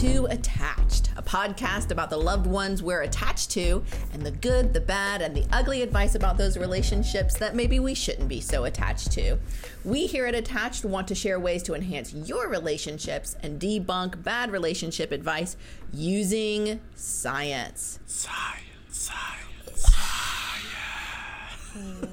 to Attached, a podcast about the loved ones we're attached to and the good, the bad, and the ugly advice about those relationships that maybe we shouldn't be so attached to. We here at Attached want to share ways to enhance your relationships and debunk bad relationship advice using science. Science, science, science.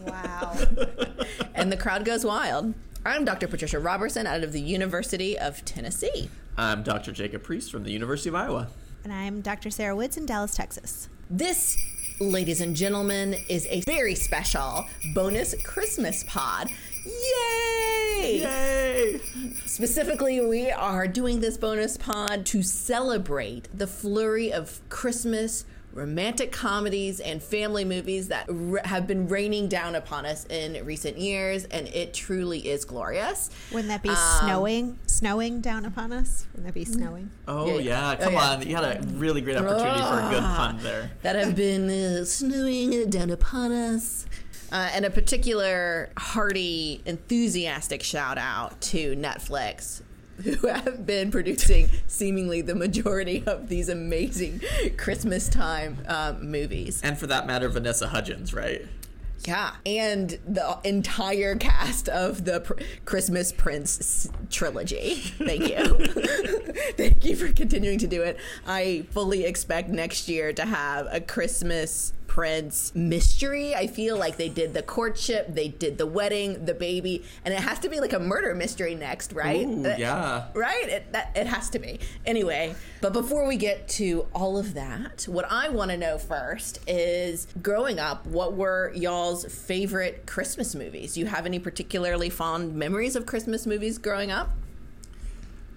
Wow. And the crowd goes wild. I'm Dr. Patricia Robertson out of the University of Tennessee. I'm Dr. Jacob Priest from the University of Iowa. and I'm Dr. Sarah Woods in Dallas, Texas. This, ladies and gentlemen, is a very special bonus Christmas pod. Yay! Yay! Specifically, we are doing this bonus pod to celebrate the flurry of Christmas romantic comedies and family movies that r- have been raining down upon us in recent years, and it truly is glorious. Wouldn't that be Um, snowing? Snowing down upon us? Wouldn't that be snowing? Oh Yeah, yeah, yeah. come Oh, yeah. on! You had a really great opportunity for a good pun there. that have been uh, snowing down upon us. Uh, and a particular hearty, enthusiastic shout out to Netflix, who have been producing seemingly the majority of these amazing Christmas time um, movies. And for that matter, Vanessa Hudgens, right? Yeah, and the entire cast of the Pr- Christmas Prince s- trilogy. Thank you. Thank you for continuing to do it. I fully expect next year to have a Christmas Prince mystery. I feel like they did the courtship, they did the wedding, the baby, and it has to be like a murder mystery next, right? Ooh, That- yeah. right? It, that, it has to be. Anyway, but before we get to all of that, what I want to know first is growing up, what were y'all's favorite Christmas movies? Do you have any particularly fond memories of Christmas movies growing up?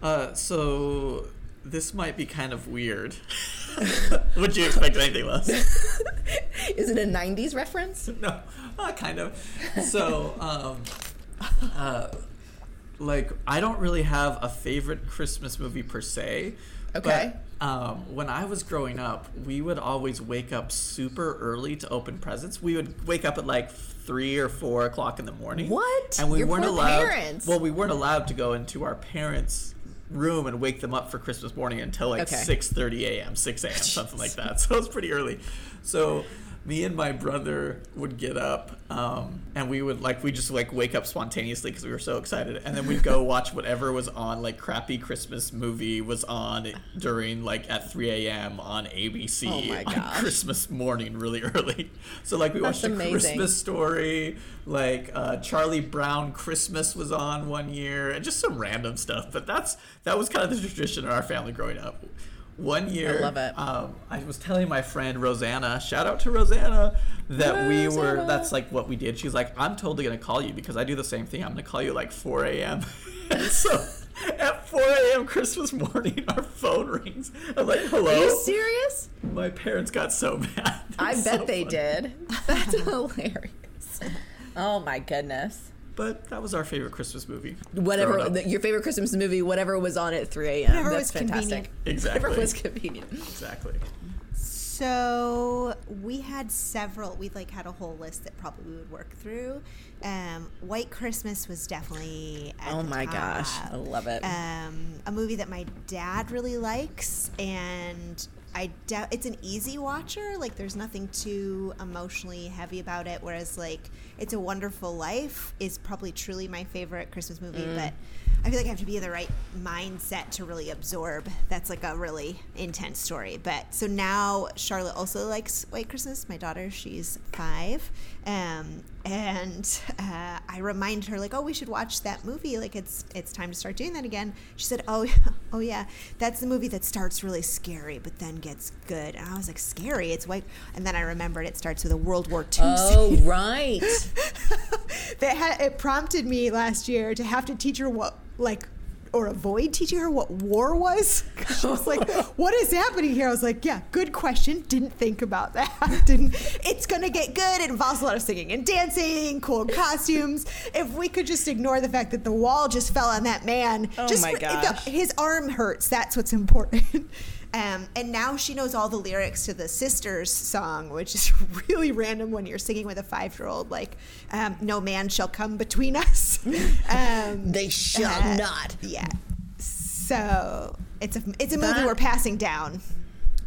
Uh, so this might be kind of weird. Would you expect anything less? Is it a 90s reference? no, uh, kind of. So, um, uh, like, I don't really have a favorite Christmas movie per se. Okay. But, um, when I was growing up, we would always wake up super early to open presents. We would wake up at like three or four o'clock in the morning. What? And we Your weren't allowed. parents. Well, we weren't allowed to go into our parents' room and wake them up for Christmas morning until like Okay. six thirty a.m., six a.m., something like that. So it was pretty early. So me and my brother would get up, um, and we would like we just like wake up spontaneously because we were so excited, and then we'd go watch whatever was on like crappy Christmas movie was on during like at three a.m. on ABC Oh on. Christmas morning really early. So like we That's watched a. Christmas story, like uh, Charlie Brown Christmas was on one year, and just some random stuff. But that's that was kind of the tradition in our family growing up. One year, I love it. Um, I was telling my friend Rosanna, shout out to Rosanna, that we were. That's like what we did. She's like, "I'm totally gonna call you because I do the same thing. I'm gonna call you like 4 a.m." so at 4 a.m. Christmas morning, our phone rings. I'm like, "Hello." Are you serious? My parents got so mad. I It's bet so they funny. did. That's hilarious. Oh my goodness. But that was our favorite Christmas movie. Whatever the, your favorite Christmas movie, whatever was on at 3 a.m. Whatever That's was fantastic. convenient. Exactly. Whatever was convenient. exactly. So we had several. We like had a whole list that probably we would work through. Um, White Christmas was definitely. At Oh the my gosh. I love it. Um, a movie that my dad really likes, and I. De- it's an easy watcher. Like there's nothing too emotionally heavy about it. Whereas like It's a Wonderful Life is probably truly my favorite Christmas movie, Mm. but I feel like I have to be in the right mindset to really absorb. That's like a really intense story. But so now Charlotte also likes White Christmas. My daughter, she's five, um, and uh, I remind her like, oh, we should watch that movie. Like it's it's time to start doing that again. She said, oh, oh yeah, that's the movie that starts really scary, but then gets good. And I was like, scary? It's white. And then I remembered it starts with a World War II Oh, scene right. that had, it prompted me last year to have to teach her what like or avoid teaching her what war was. She was like, "What is happening here?" I was like, "Yeah, good question. Didn't think about that. Didn't. It's gonna get good. It involves a lot of singing and dancing, cool costumes. If we could just ignore the fact that the wall just fell on that man, Oh just my gosh. his arm hurts. That's what's important." Um, and now she knows all the lyrics to the Sisters song, which is really random when you're singing with a five year old, like, um, No man shall come between us. Um, They shall uh, not. Yeah. So It's a it's a movie That- we're passing down.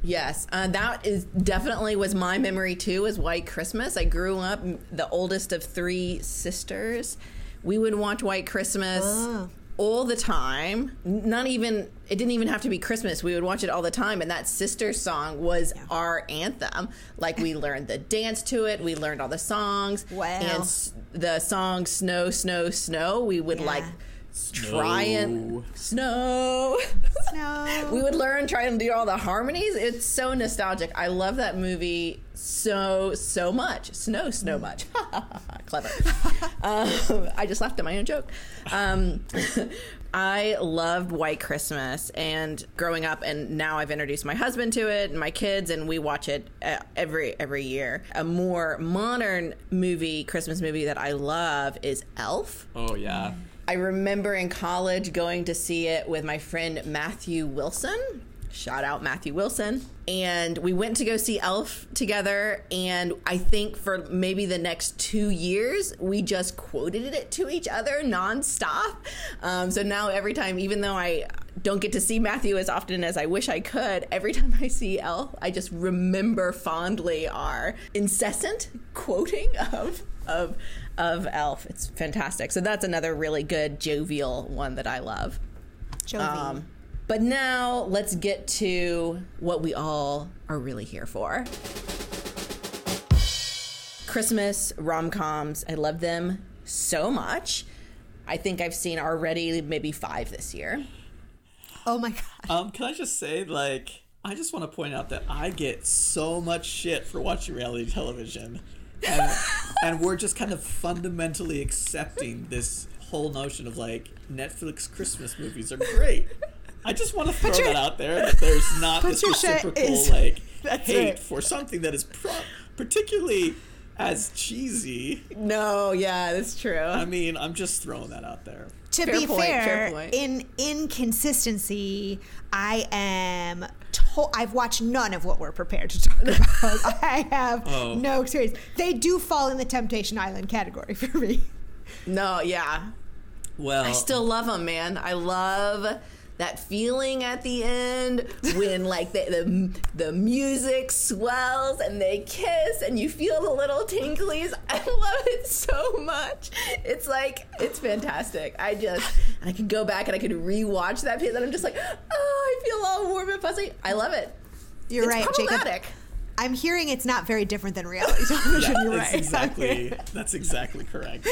Yes, uh, that is definitely was my memory too. Is White Christmas. I grew up the oldest of three sisters. We would watch White Christmas Oh. All the time. Not even it didn't even have to be Christmas. We would watch it all the time, and that sister song was our anthem. Like we learned the dance to it. We learned all the songs. Wow. And the song "Snow, Snow, Snow." We would Yeah. like try and snow. No. we would learn, try and do all the harmonies. It's so nostalgic. I love that movie so so much. Snow, snow much. Clever. um, I just laughed at my own joke. Um, I loved White Christmas, and growing up, and now I've introduced my husband to it and my kids, and we watch it uh, every every year. A more modern movie, Christmas movie that I love is Elf. Oh yeah. I remember in college going to see it with my friend Matthew Wilson. Shout out Matthew Wilson. And we went to go see Elf together. And I think for maybe the next two years, we just quoted it to each other nonstop. Um, so now every time, even though I don't get to see Matthew as often as I wish I could, every time I see Elf, I just remember fondly our incessant quoting of of of Elf. It's fantastic. So that's another really good jovial one that I love. Jovial. Um, but now let's get to what we all are really here for. Christmas rom coms. I love them so much. I think I've seen already maybe five this year. oh my god. Um, can I just say, like, I just want to point out that I get so much shit for watching reality television, and, and we're just kind of fundamentally accepting this whole notion of like Netflix Christmas movies are great. I just want to throw Patricia- that out there that there's not this Patricia reciprocal is- like hate it. for something that is pro- particularly as cheesy. No, yeah, that's true. I mean, I'm just throwing that out there. To Fair be point, fair fair, point. in inconsistency, I am. To- I've watched none of what we're prepared to talk about. I have Oh. no experience. They do fall in the Temptation Island category for me. no, yeah. Well, I still love them, man. I love that feeling at the end when like the, the the music swells and they kiss and you feel the little tinklies. I love it so much. It's like it's fantastic. I just and I could go back and I could rewatch that piece and I'm just like, oh, I feel all warm and fuzzy. I love it. You're it's right, Jacob. I'm hearing it's not very different than reality television. Yeah, You're right. exactly that's exactly correct.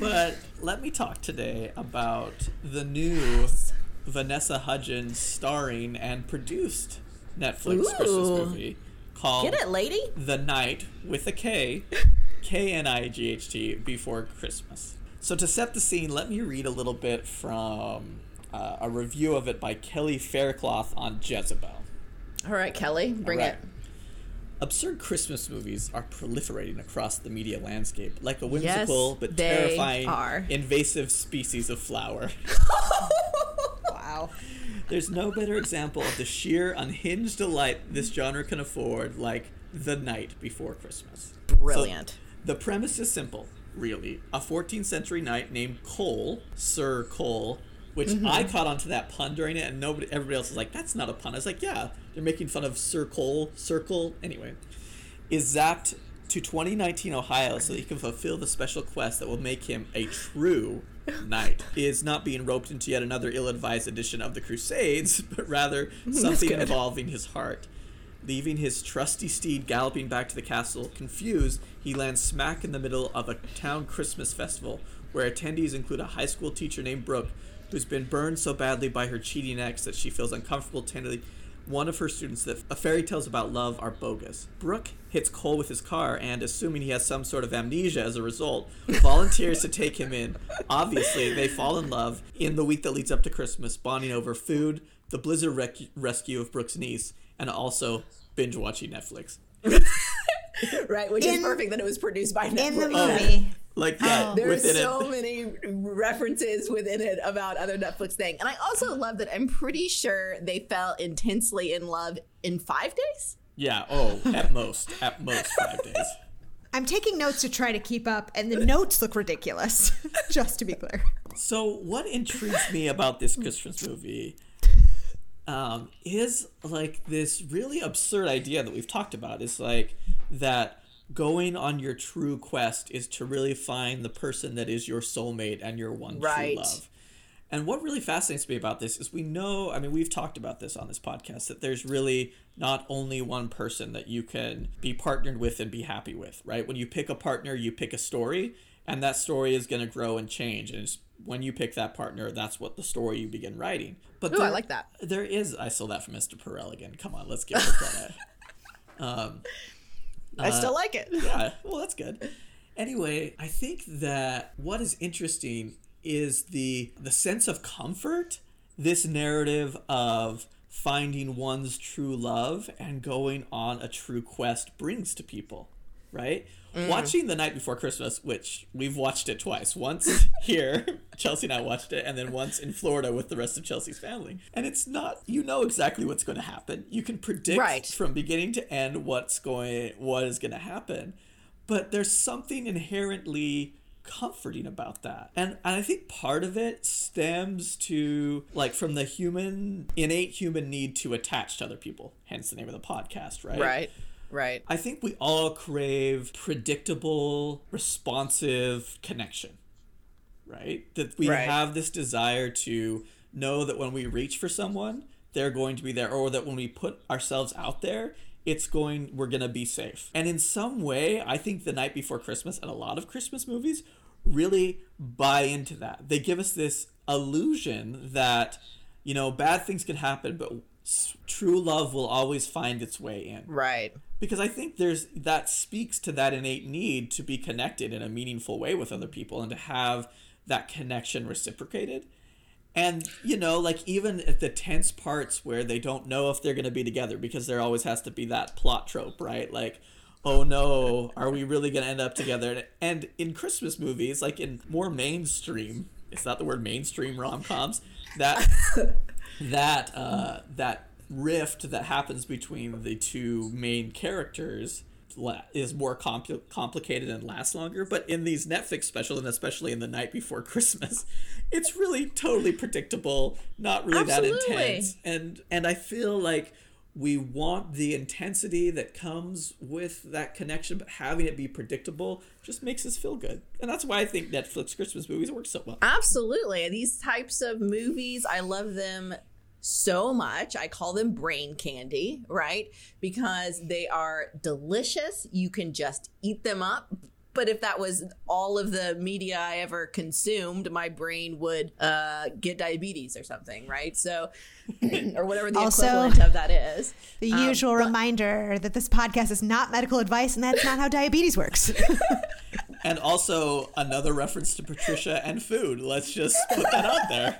but let me talk today about the new Vanessa Hudgens starring and produced Netflix Christmas movie called Get it, lady? The Night with a K, K N I G H T before Christmas. So to set the scene, let me read a little bit from uh, a review of it by Kelly Faircloth on Jezebel. All right, Kelly, bring right. it. Absurd Christmas movies are proliferating across the media landscape, like a whimsical Yes, but terrifying are. invasive species of flower. Wow. There's no better example of the sheer unhinged delight this genre can afford, like The Night Before Christmas. Brilliant. So, the premise is simple, really. A 14th century knight named Cole, Sir Cole, which Mm-hmm. I caught onto that pun during it, and nobody, everybody else was like, "That's not a pun." I was like, "Yeah, they're making fun of Sir Cole, Circle." Anyway, is zapped to 2019 Ohio so that he can fulfill the special quest that will make him a true knight. He is not being roped into yet another ill-advised edition of the Crusades, but rather something involving his heart. Leaving his trusty steed galloping back to the castle, confused, he lands smack in the middle of a town Christmas festival, where attendees include a high school teacher named Brooke, who's been burned so badly by her cheating ex that she feels uncomfortable telling one of her students that a fairy tales about love are bogus. Brooke hits Cole with his car and, assuming he has some sort of amnesia as a result, volunteers to take him in. Obviously, they fall in love in the week that leads up to Christmas, bonding over food, the blizzard rec- rescue of Brooke's niece, and also binge watching Netflix. right, which is perfect that it was produced by Netflix. In the Oh. movie. Like yeah, Oh. There's within so it. many references within it about other Netflix thing, And I also love that I'm pretty sure they fell intensely in love in five days. Yeah. Oh, at most, at most five days. I'm taking notes to try to keep up, and the notes look ridiculous, just to be clear. So, what intrigues me about this Christmas movie um, is like this really absurd idea that we've talked about. Is like that going on your true quest is to really find the person that is your soulmate and your one Right. true love. And what really fascinates me about this is we know, I mean, we've talked about this on this podcast, that there's really not only one person that you can be partnered with and be happy with, right? When you pick a partner, you pick a story, and that story is going to grow and change. And it's, when you pick that partner, that's what the story you begin writing. But Ooh, I like that. There is, I stole that from Esther Perel again. Come on, let's give her credit. um, I uh, still like it. yeah, well, that's good. Anyway, I think that what is interesting is the the sense of comfort this narrative of finding one's true love and going on a true quest brings to people, right? Mm. Watching The Night Before Christmas, which we've watched it twice. Once here, Chelsea and I watched it, and then once in Florida with the rest of Chelsea's family. And it's not, you know exactly what's going to happen. You can predict Right. from beginning to end what's going, what is going to happen but there's something inherently comforting about that and, and i think part of it stems to like from the human innate human need to attach to other people hence the name of the podcast right Right. Right. i think we all crave predictable responsive connection right that we Right. have this desire to know that when we reach for someone they're going to be there or that when we put ourselves out there it's going we're going to be safe and in some way i think the night before christmas and a lot of christmas movies really buy into that they give us this illusion that you know bad things can happen but true love will always find its way in Right. because I think there's that speaks to that innate need to be connected in a meaningful way with other people and to have that connection reciprocated. And you know, like even at the tense parts where they don't know if they're going to be together because there always has to be that plot trope, right? Like oh no, are we really going to end up together? And in Christmas movies, like in more mainstream, it's not the word mainstream rom-coms, that that uh, that rift that happens between the two main characters is more compl- complicated and lasts longer. But in these Netflix specials, and especially in the night before Christmas, it's really totally predictable, not really that intense, and and I feel like we want the intensity that comes with that connection, but having it be predictable just makes us feel good, and that's why I think Netflix Christmas movies work so well. Absolutely. These types of movies, I love them so much. I call them brain candy, right? Because they are delicious. You can just eat them up. But if that was all of the media I ever consumed, my brain would uh, get diabetes or something, right? So, or whatever the Also- equivalent of that is. The Um, usual reminder that this podcast is not medical advice and that's not how diabetes works. And also another reference to Patricia and food. Let's just put that out there.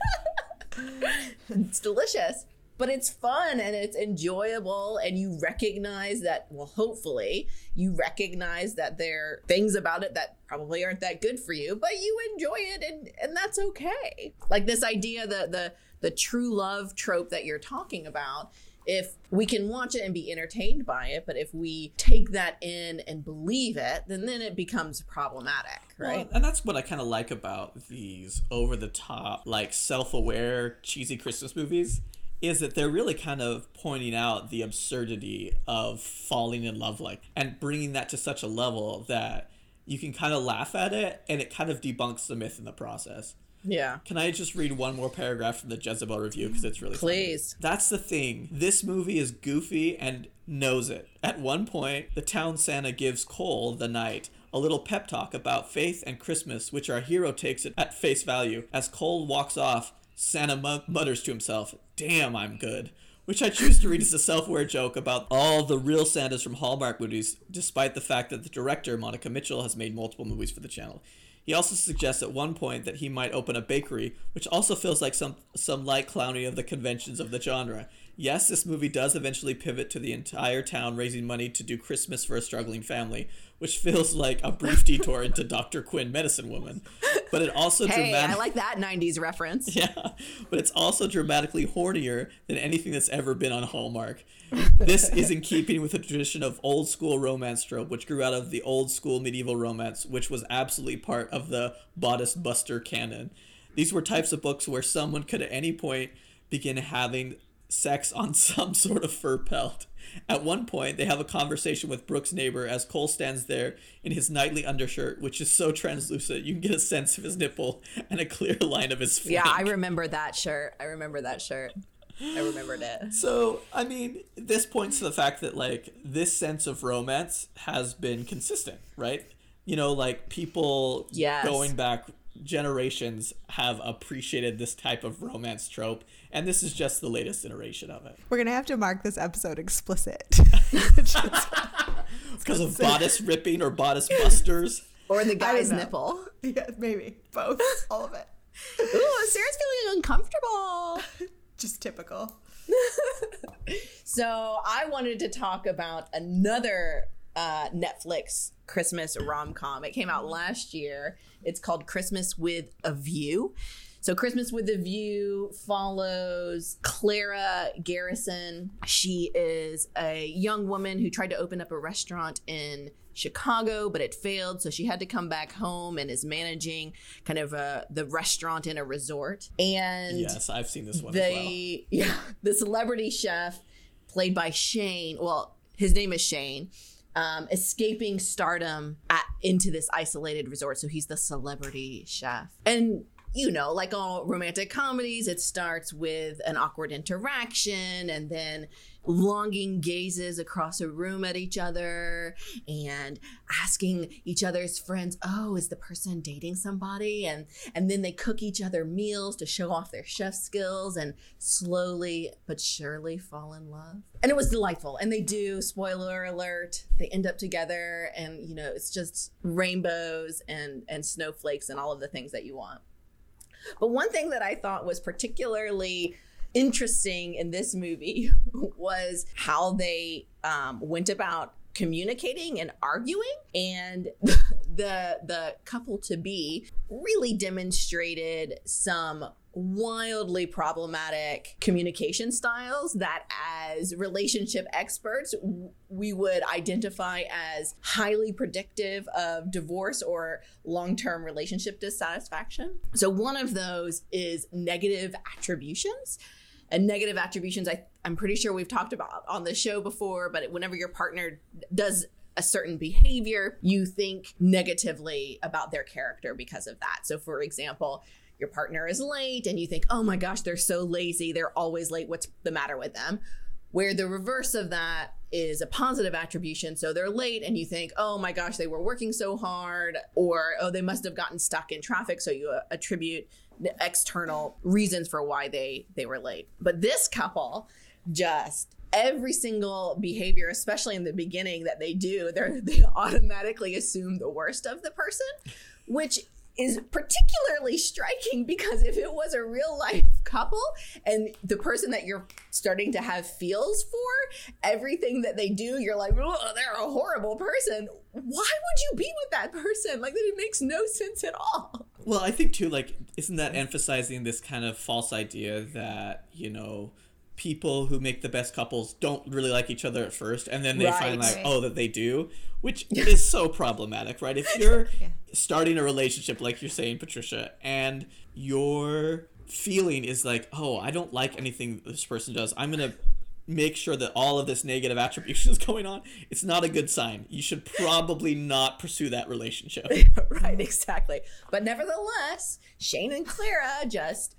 it's delicious but it's fun and it's enjoyable and you recognize that well hopefully you recognize that there are things about it that probably aren't that good for you but you enjoy it and and that's okay. Like this idea the the the true love trope that you're talking about if we can watch it and be entertained by it but if we take that in and believe it then then it becomes problematic right? Well, and that's what I kind of like about these over the top, like self aware, cheesy Christmas movies, is that they're really kind of pointing out the absurdity of falling in love like and bringing that to such a level that you can kind of laugh at it and it kind of debunks the myth in the process. yeah Can I just read one more paragraph from the Jezebel review because it's really funny. Please. That's the thing. This movie is goofy and knows it. At one point, the town Santa gives Cole the night a little pep talk about faith and Christmas, which our hero takes it at face value. As Cole walks off, Santa mu- mutters to himself, "Damn, I'm good." Which I choose to read as a self-aware joke about all the real Santas from Hallmark movies, despite the fact that the director Monika Mitchell has made multiple movies for the channel. He also suggests at one point that he might open a bakery, which also feels like some some light clowning of the conventions of the genre. Yes, this movie does eventually pivot to the entire town raising money to do Christmas for a struggling family, which feels like a brief detour into Dr. Quinn, Medicine Woman. But it also hey dramatic- i like that 90s reference yeah, but it's also dramatically hornier than anything that's ever been on Hallmark. This is in keeping with the tradition of old school romance trope, which grew out of the old school medieval romance, which was absolutely part of the bodice buster canon. These were types of books where someone could at any point begin having sex on some sort of fur pelt. At one point, they have a conversation with Brooke's neighbor as Cole stands there in his nightly undershirt, which is so translucent you can get a sense of his nipple and a clear line of his flank. Yeah, I remember that shirt. I remember that shirt. I remembered it. So, I mean, this points to the fact that, like, this sense of romance has been consistent, right? You know, like, people Yes. going back generations have appreciated this type of romance trope, and this is just the latest iteration of it. We're gonna have to mark this episode explicit. Because of bodice ripping or bodice busters. Or the guy's nipple. yeah, maybe both, all of it. Ooh, Sarah's feeling uncomfortable. Just typical. So I wanted to talk about another uh, Netflix Christmas rom com. It came out last year. It's called Christmas with a View. So Christmas with a View follows Clara Garrison. She is a young woman who tried to open up a restaurant in Chicago, but it failed. So she had to come back home and is managing kind of uh, the restaurant in a resort. And Yes, I've seen this one as well. they yeah the celebrity chef played by shane well his name is shane um, escaping stardom at, into this isolated resort. So he's the celebrity chef. And you know like all romantic comedies it starts with an awkward interaction and then longing gazes across a room at each other and asking each other's friends oh is the person dating somebody? And and then they cook each other meals to show off their chef skills and slowly but surely fall in love. And it was delightful. And they do spoiler alert they end up together and you know it's just rainbows and and snowflakes and all of the things that you want but one thing that I thought was particularly interesting in this movie was how they um, went about communicating and arguing. And the the couple to be really demonstrated some wildly problematic communication styles that as relationship experts we would identify as highly predictive of divorce or long-term relationship dissatisfaction. So one of those is negative attributions. And negative attributions I, i'm pretty sure we've talked about on the show before but whenever your partner does a certain behavior you think negatively about their character because of that. So for example your partner is late and you think oh my gosh they're so lazy they're always late what's the matter with them where the reverse of that is a positive attribution. So they're late and you think, oh my gosh, they were working so hard, or oh, they must have gotten stuck in traffic. So you uh, attribute the external reasons for why they they were late. But this couple just every single behavior, especially in the beginning that they do, they they automatically assume the worst of the person, which is particularly striking because if it was a real life couple and the person that you're starting to have feels for everything that they do you're like oh they're a horrible person. Why would you be with that person? Like that it makes no sense at all. Well, I think too, like, isn't that emphasizing this kind of false idea that, you know, people who make the best couples don't really like each other at first and then they find Right. like oh that they do which is so problematic right? If you're starting a relationship like you're saying patricia and your feeling is like oh i don't like anything this person does i'm gonna make sure that all of this negative attribution is going on it's not a good sign. You should probably not pursue that relationship. Right exactly. But nevertheless shane and clara just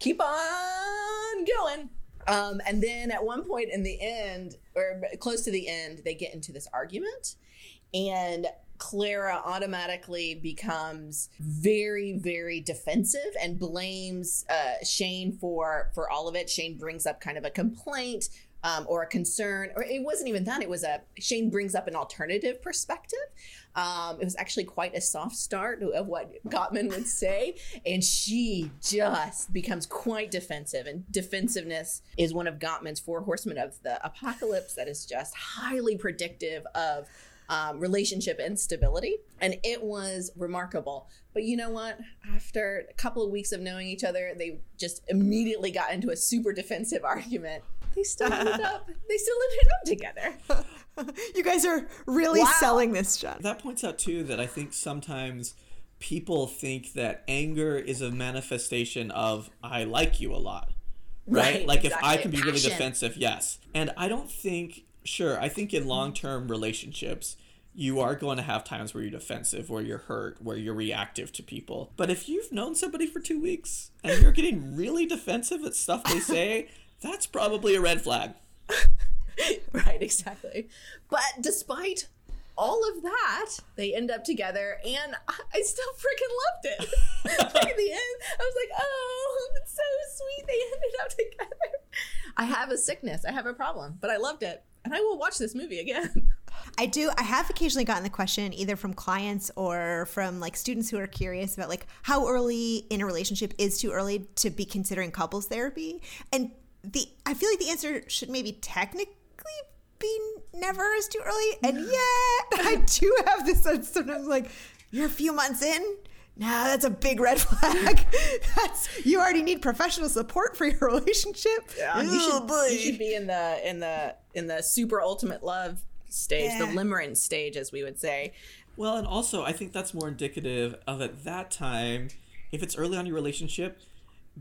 keep on going um, and then at one point in the end or close to the end they get into this argument and Clara automatically becomes very, very defensive and blames uh, Shane for for all of it. Shane brings up kind of a complaint um, or a concern, or it wasn't even that. It was a Shane brings up an alternative perspective. Um, it was actually quite a soft start of what Gottman would say, and she just becomes quite defensive. And defensiveness is one of Gottman's four horsemen of the apocalypse that is just highly predictive of um, relationship instability. And it was remarkable. But you know what? After a couple of weeks of knowing each other, they just immediately got into a super defensive argument. They still ended up. They still ended up together. You guys are really Wow. selling this, John. that points out too that I think sometimes people think that anger is a manifestation of I like you a lot, right? Right, like if I can be really defensive, yes. And I don't think, sure, I think in mm-hmm. long term relationships, you are going to have times where you're defensive, where you're hurt, where you're reactive to people. But if you've known somebody for two weeks and you're getting really defensive at stuff they say, that's probably a red flag. right, exactly. But despite all of that, they end up together, and I, still freaking loved it. like the end, I was like, "Oh, it's so sweet." They ended up together. I have a sickness. I have a problem, but I loved it, and I will watch this movie again. I do. I have occasionally gotten the question either from clients or from like students who are curious about like how early in a relationship is too early to be considering couples therapy. And the I feel like the answer should maybe technically be never is too early. And yet I do have this sense sometimes like you're a few months in. Now that's a big red flag. That's you already need professional support for your relationship. you, Oh, should, boy. you should be in the in the in the super ultimate love stage, the Yeah. limerence stage, as we would say. Well, and also, I think that's more indicative of at that time, if it's early on in your relationship,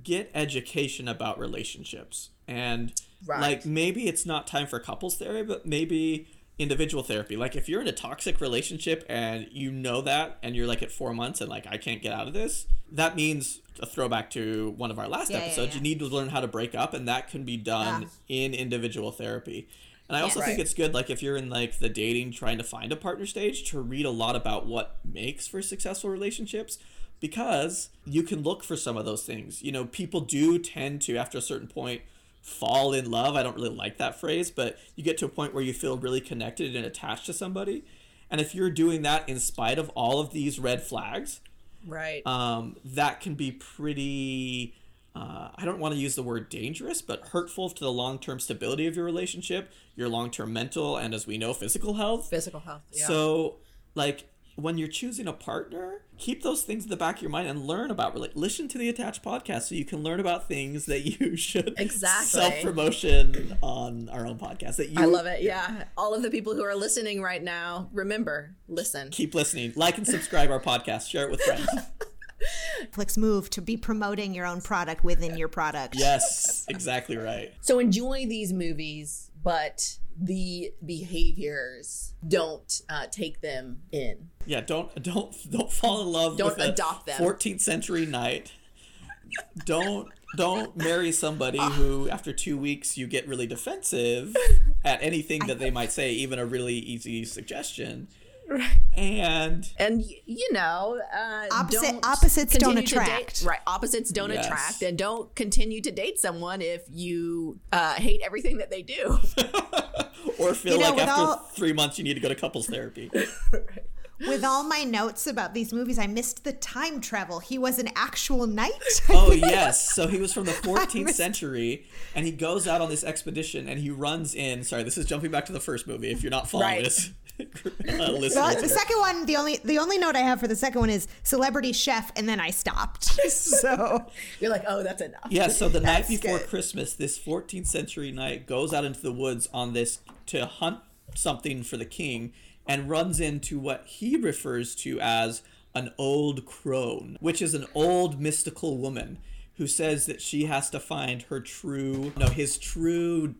get education about relationships. And Right. like maybe it's not time for couples therapy, but maybe individual therapy. Like if you're in a toxic relationship and you know that and you're like at four months and like I can't get out of this, that means a throwback to one of our last Yeah, yeah, episodes. yeah. You need to learn how to break up and that can be done in individual therapy. And I also Right. think it's good, like if you're in like the dating, trying to find a partner stage, to read a lot about what makes for successful relationships, because you can look for some of those things. You know, people do tend to, after a certain point, fall in love. I don't really like that phrase, but you get to a point where you feel really connected and attached to somebody. And if you're doing that in spite of all of these red flags, Right. um, that can be pretty uh, i don't want to use the word dangerous but hurtful to the long-term stability of your relationship your long-term mental and as we know physical health Physical health. Yeah. so like when you're choosing a partner keep those things in the back of your mind and learn about listen to the attached podcast so you can learn about things that you should Exactly. self-promotion on our own podcast that you I love it. Yeah. All of the people who are listening right now, remember, listen. keep listening like and subscribe our podcast share it with friends Netflix move to be promoting your own product within your product. yes exactly right So enjoy these movies, but the behaviors don't uh, take them in. Yeah, don't don't don't fall in love Don't with a adopt them. 14th century knight. Don't don't marry somebody who after 2 weeks you get really defensive at anything that they might say, even a really easy suggestion. And And you know, uh, Opposite- don't opposites don't continue to date- attract. right? Opposites don't Yes. attract, and don't continue to date someone if you uh, hate everything that they do. or feel You know, like after all- 3 months you need to go to couples therapy. With all my notes about these movies, I missed the time travel. He was an actual knight. Oh yes, so he was from the 14th missed- century, and he goes out on this expedition, and he runs in. Sorry, this is jumping back to the first movie. If you're not following Right. this, uh, The, the second one, the only the only note I have for the second one is celebrity chef, and then I stopped. so You're like, oh, that's enough. Yeah, so the night before good. Christmas, this 14th century knight goes out into the woods on this to hunt something for the king and runs into what he refers to as an old crone, which is an old mystical woman who says that she has to find her true, no, his true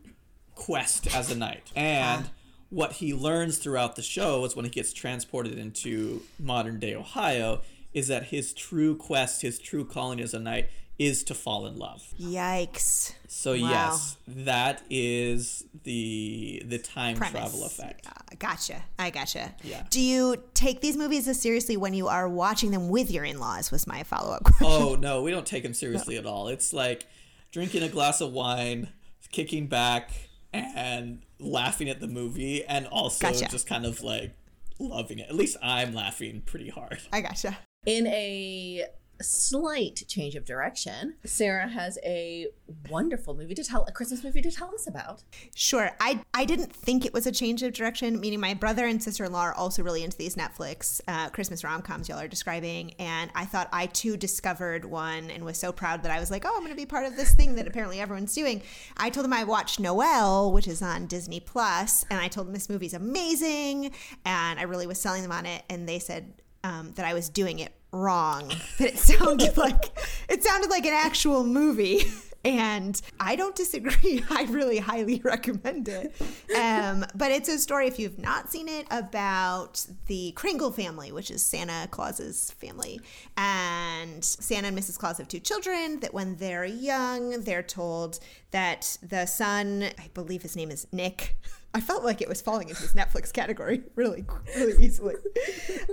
quest as a knight. And what he learns throughout the show is when he gets transported into modern day Ohio is that his true quest, his true calling as a knight is to fall in love. yikes. So Wow. yes, that is the the time Premise. travel effect. Uh, gotcha. I gotcha. Yeah. Do you take these movies as seriously when you are watching them with your in-laws? Was my follow-up question. Oh no, we don't take them seriously at all. It's like drinking a glass of wine, kicking back, and laughing at the movie, and also Gotcha. just kind of like loving it. At least I'm laughing pretty hard. I gotcha. In a slight change of direction, Sarah has a wonderful movie to tell, a Christmas movie to tell us about. Sure. I I didn't think it was a change of direction. Meaning, my brother and sister in law are also really into these Netflix uh, Christmas rom coms y'all are describing, and I thought I too discovered one and was so proud that I was like, oh, I'm going to be part of this thing that apparently everyone's doing. I told them I watched Noelle, which is on Disney Plus, and I told them this movie's amazing, and I really was selling them on it, and they said um, that I was doing it wrong. That it sounded like it sounded like an actual movie. And I don't disagree. I really highly recommend it. Um, but it's a story, if you've not seen it, about the Kringle family, which is Santa Claus's family. And Santa and Mrs. Claus have two children that when they're young, they're told that the son, I believe his name is Nick, I felt like it was falling into this Netflix category really, really easily.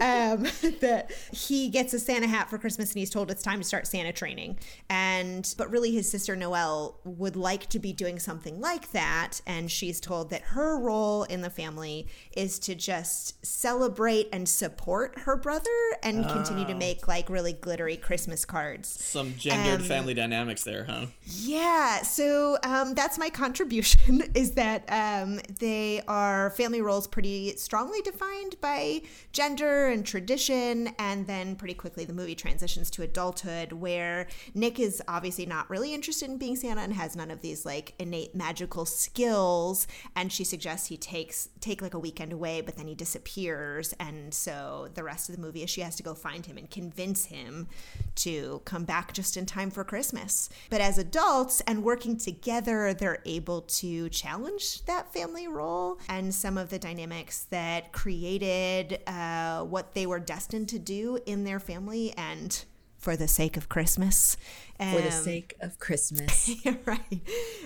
Um, that he gets a Santa hat for Christmas and he's told it's time to start Santa training. And but really, his sister Noelle would like to be doing something like that, and she's told that her role in the family is to just celebrate and support her brother and continue to make like really glittery Christmas cards. Some gendered Um, family dynamics there, huh? Yeah, so um, that's my contribution is that um, they are family roles pretty strongly defined by gender and tradition, and then pretty quickly the movie transitions to adulthood where Nick is obviously not really interested in being Santa and has none of these like innate magical skills, and she suggests he takes take like a weekend away, but then he disappears, and so the rest of the movie is she has to go find him and convince him to come back just in time for Christmas. But as adults and working together, they're able to challenge that family role and some of the dynamics that created uh, what they were destined to do in their family and for the sake of Christmas. For the Um, sake of Christmas. right.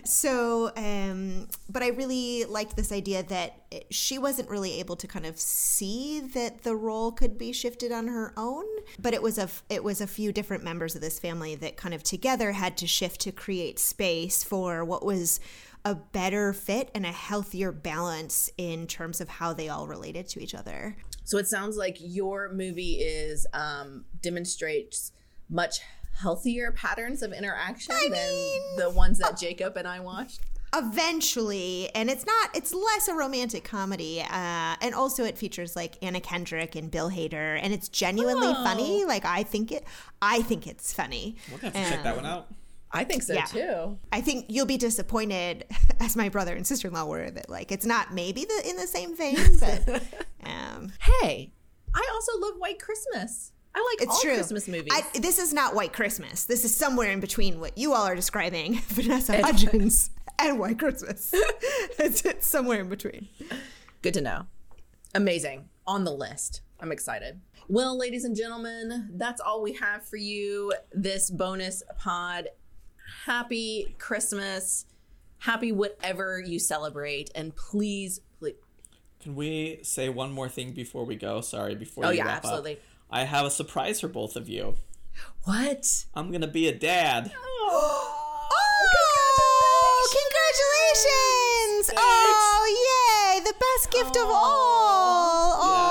So, um, but I really liked this idea that she wasn't really able to kind of see that the role could be shifted on her own. But it was a it was a few different members of this family that kind of together had to shift to create space for what was a better fit and a healthier balance in terms of how they all related to each other. So it sounds like your movie is um, demonstrates much healthier patterns of interaction than the ones that Jacob and I watched. eventually and it's not it's less a romantic comedy uh and also it features like anna kendrick and bill hader and it's genuinely Oh. funny like i think it i think it's funny We're gonna have to check that one out. I think so Yeah. too. i think you'll be disappointed as my brother and sister-in-law were that like it's not maybe the in the same vein but um Hey, I also love White Christmas. I like it's all true Christmas movies. I, this is not white christmas this is somewhere in between what you all are describing vanessa hudgens and white christmas it's, it's somewhere in between Good to know. Amazing. On the list. I'm excited. Well, ladies and gentlemen, that's all we have for you this bonus pod. Happy Christmas. Happy whatever you celebrate. And please, please. Can we say one more thing before we go? Sorry, before Oh, you yeah, wrap absolutely. up. I have a surprise for both of you. What? I'm gonna be a dad. Oh, oh, congratulations! Oh, yay! The best gift of oh, all. Oh, That's so fantastic.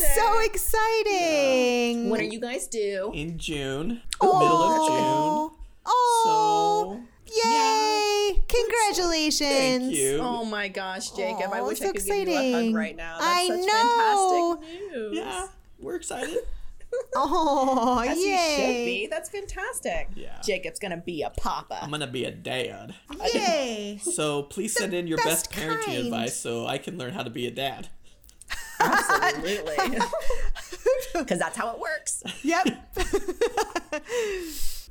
That's so exciting. What are you guys do? In June, Oh. middle of June. Oh, So yay! Congratulations! thank you. Oh my gosh, Jacob. I wish so I could give you a hug right now. That's I such know. fantastic news. Yeah, we're excited. Oh, As you yay! should be. That's fantastic. Yeah. Jacob's gonna be a papa. I'm gonna be a dad. Yay! So please send in your best best parenting kind. advice so I can learn how to be a dad. Absolutely. Because that's how it works. Yep.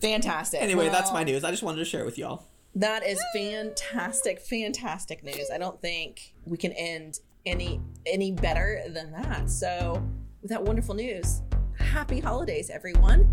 Fantastic. Anyway, that's my news. I just wanted to share it with y'all. That is fantastic, fantastic news. I don't think we can end any any better than that. So, with that wonderful news, happy holidays, everyone.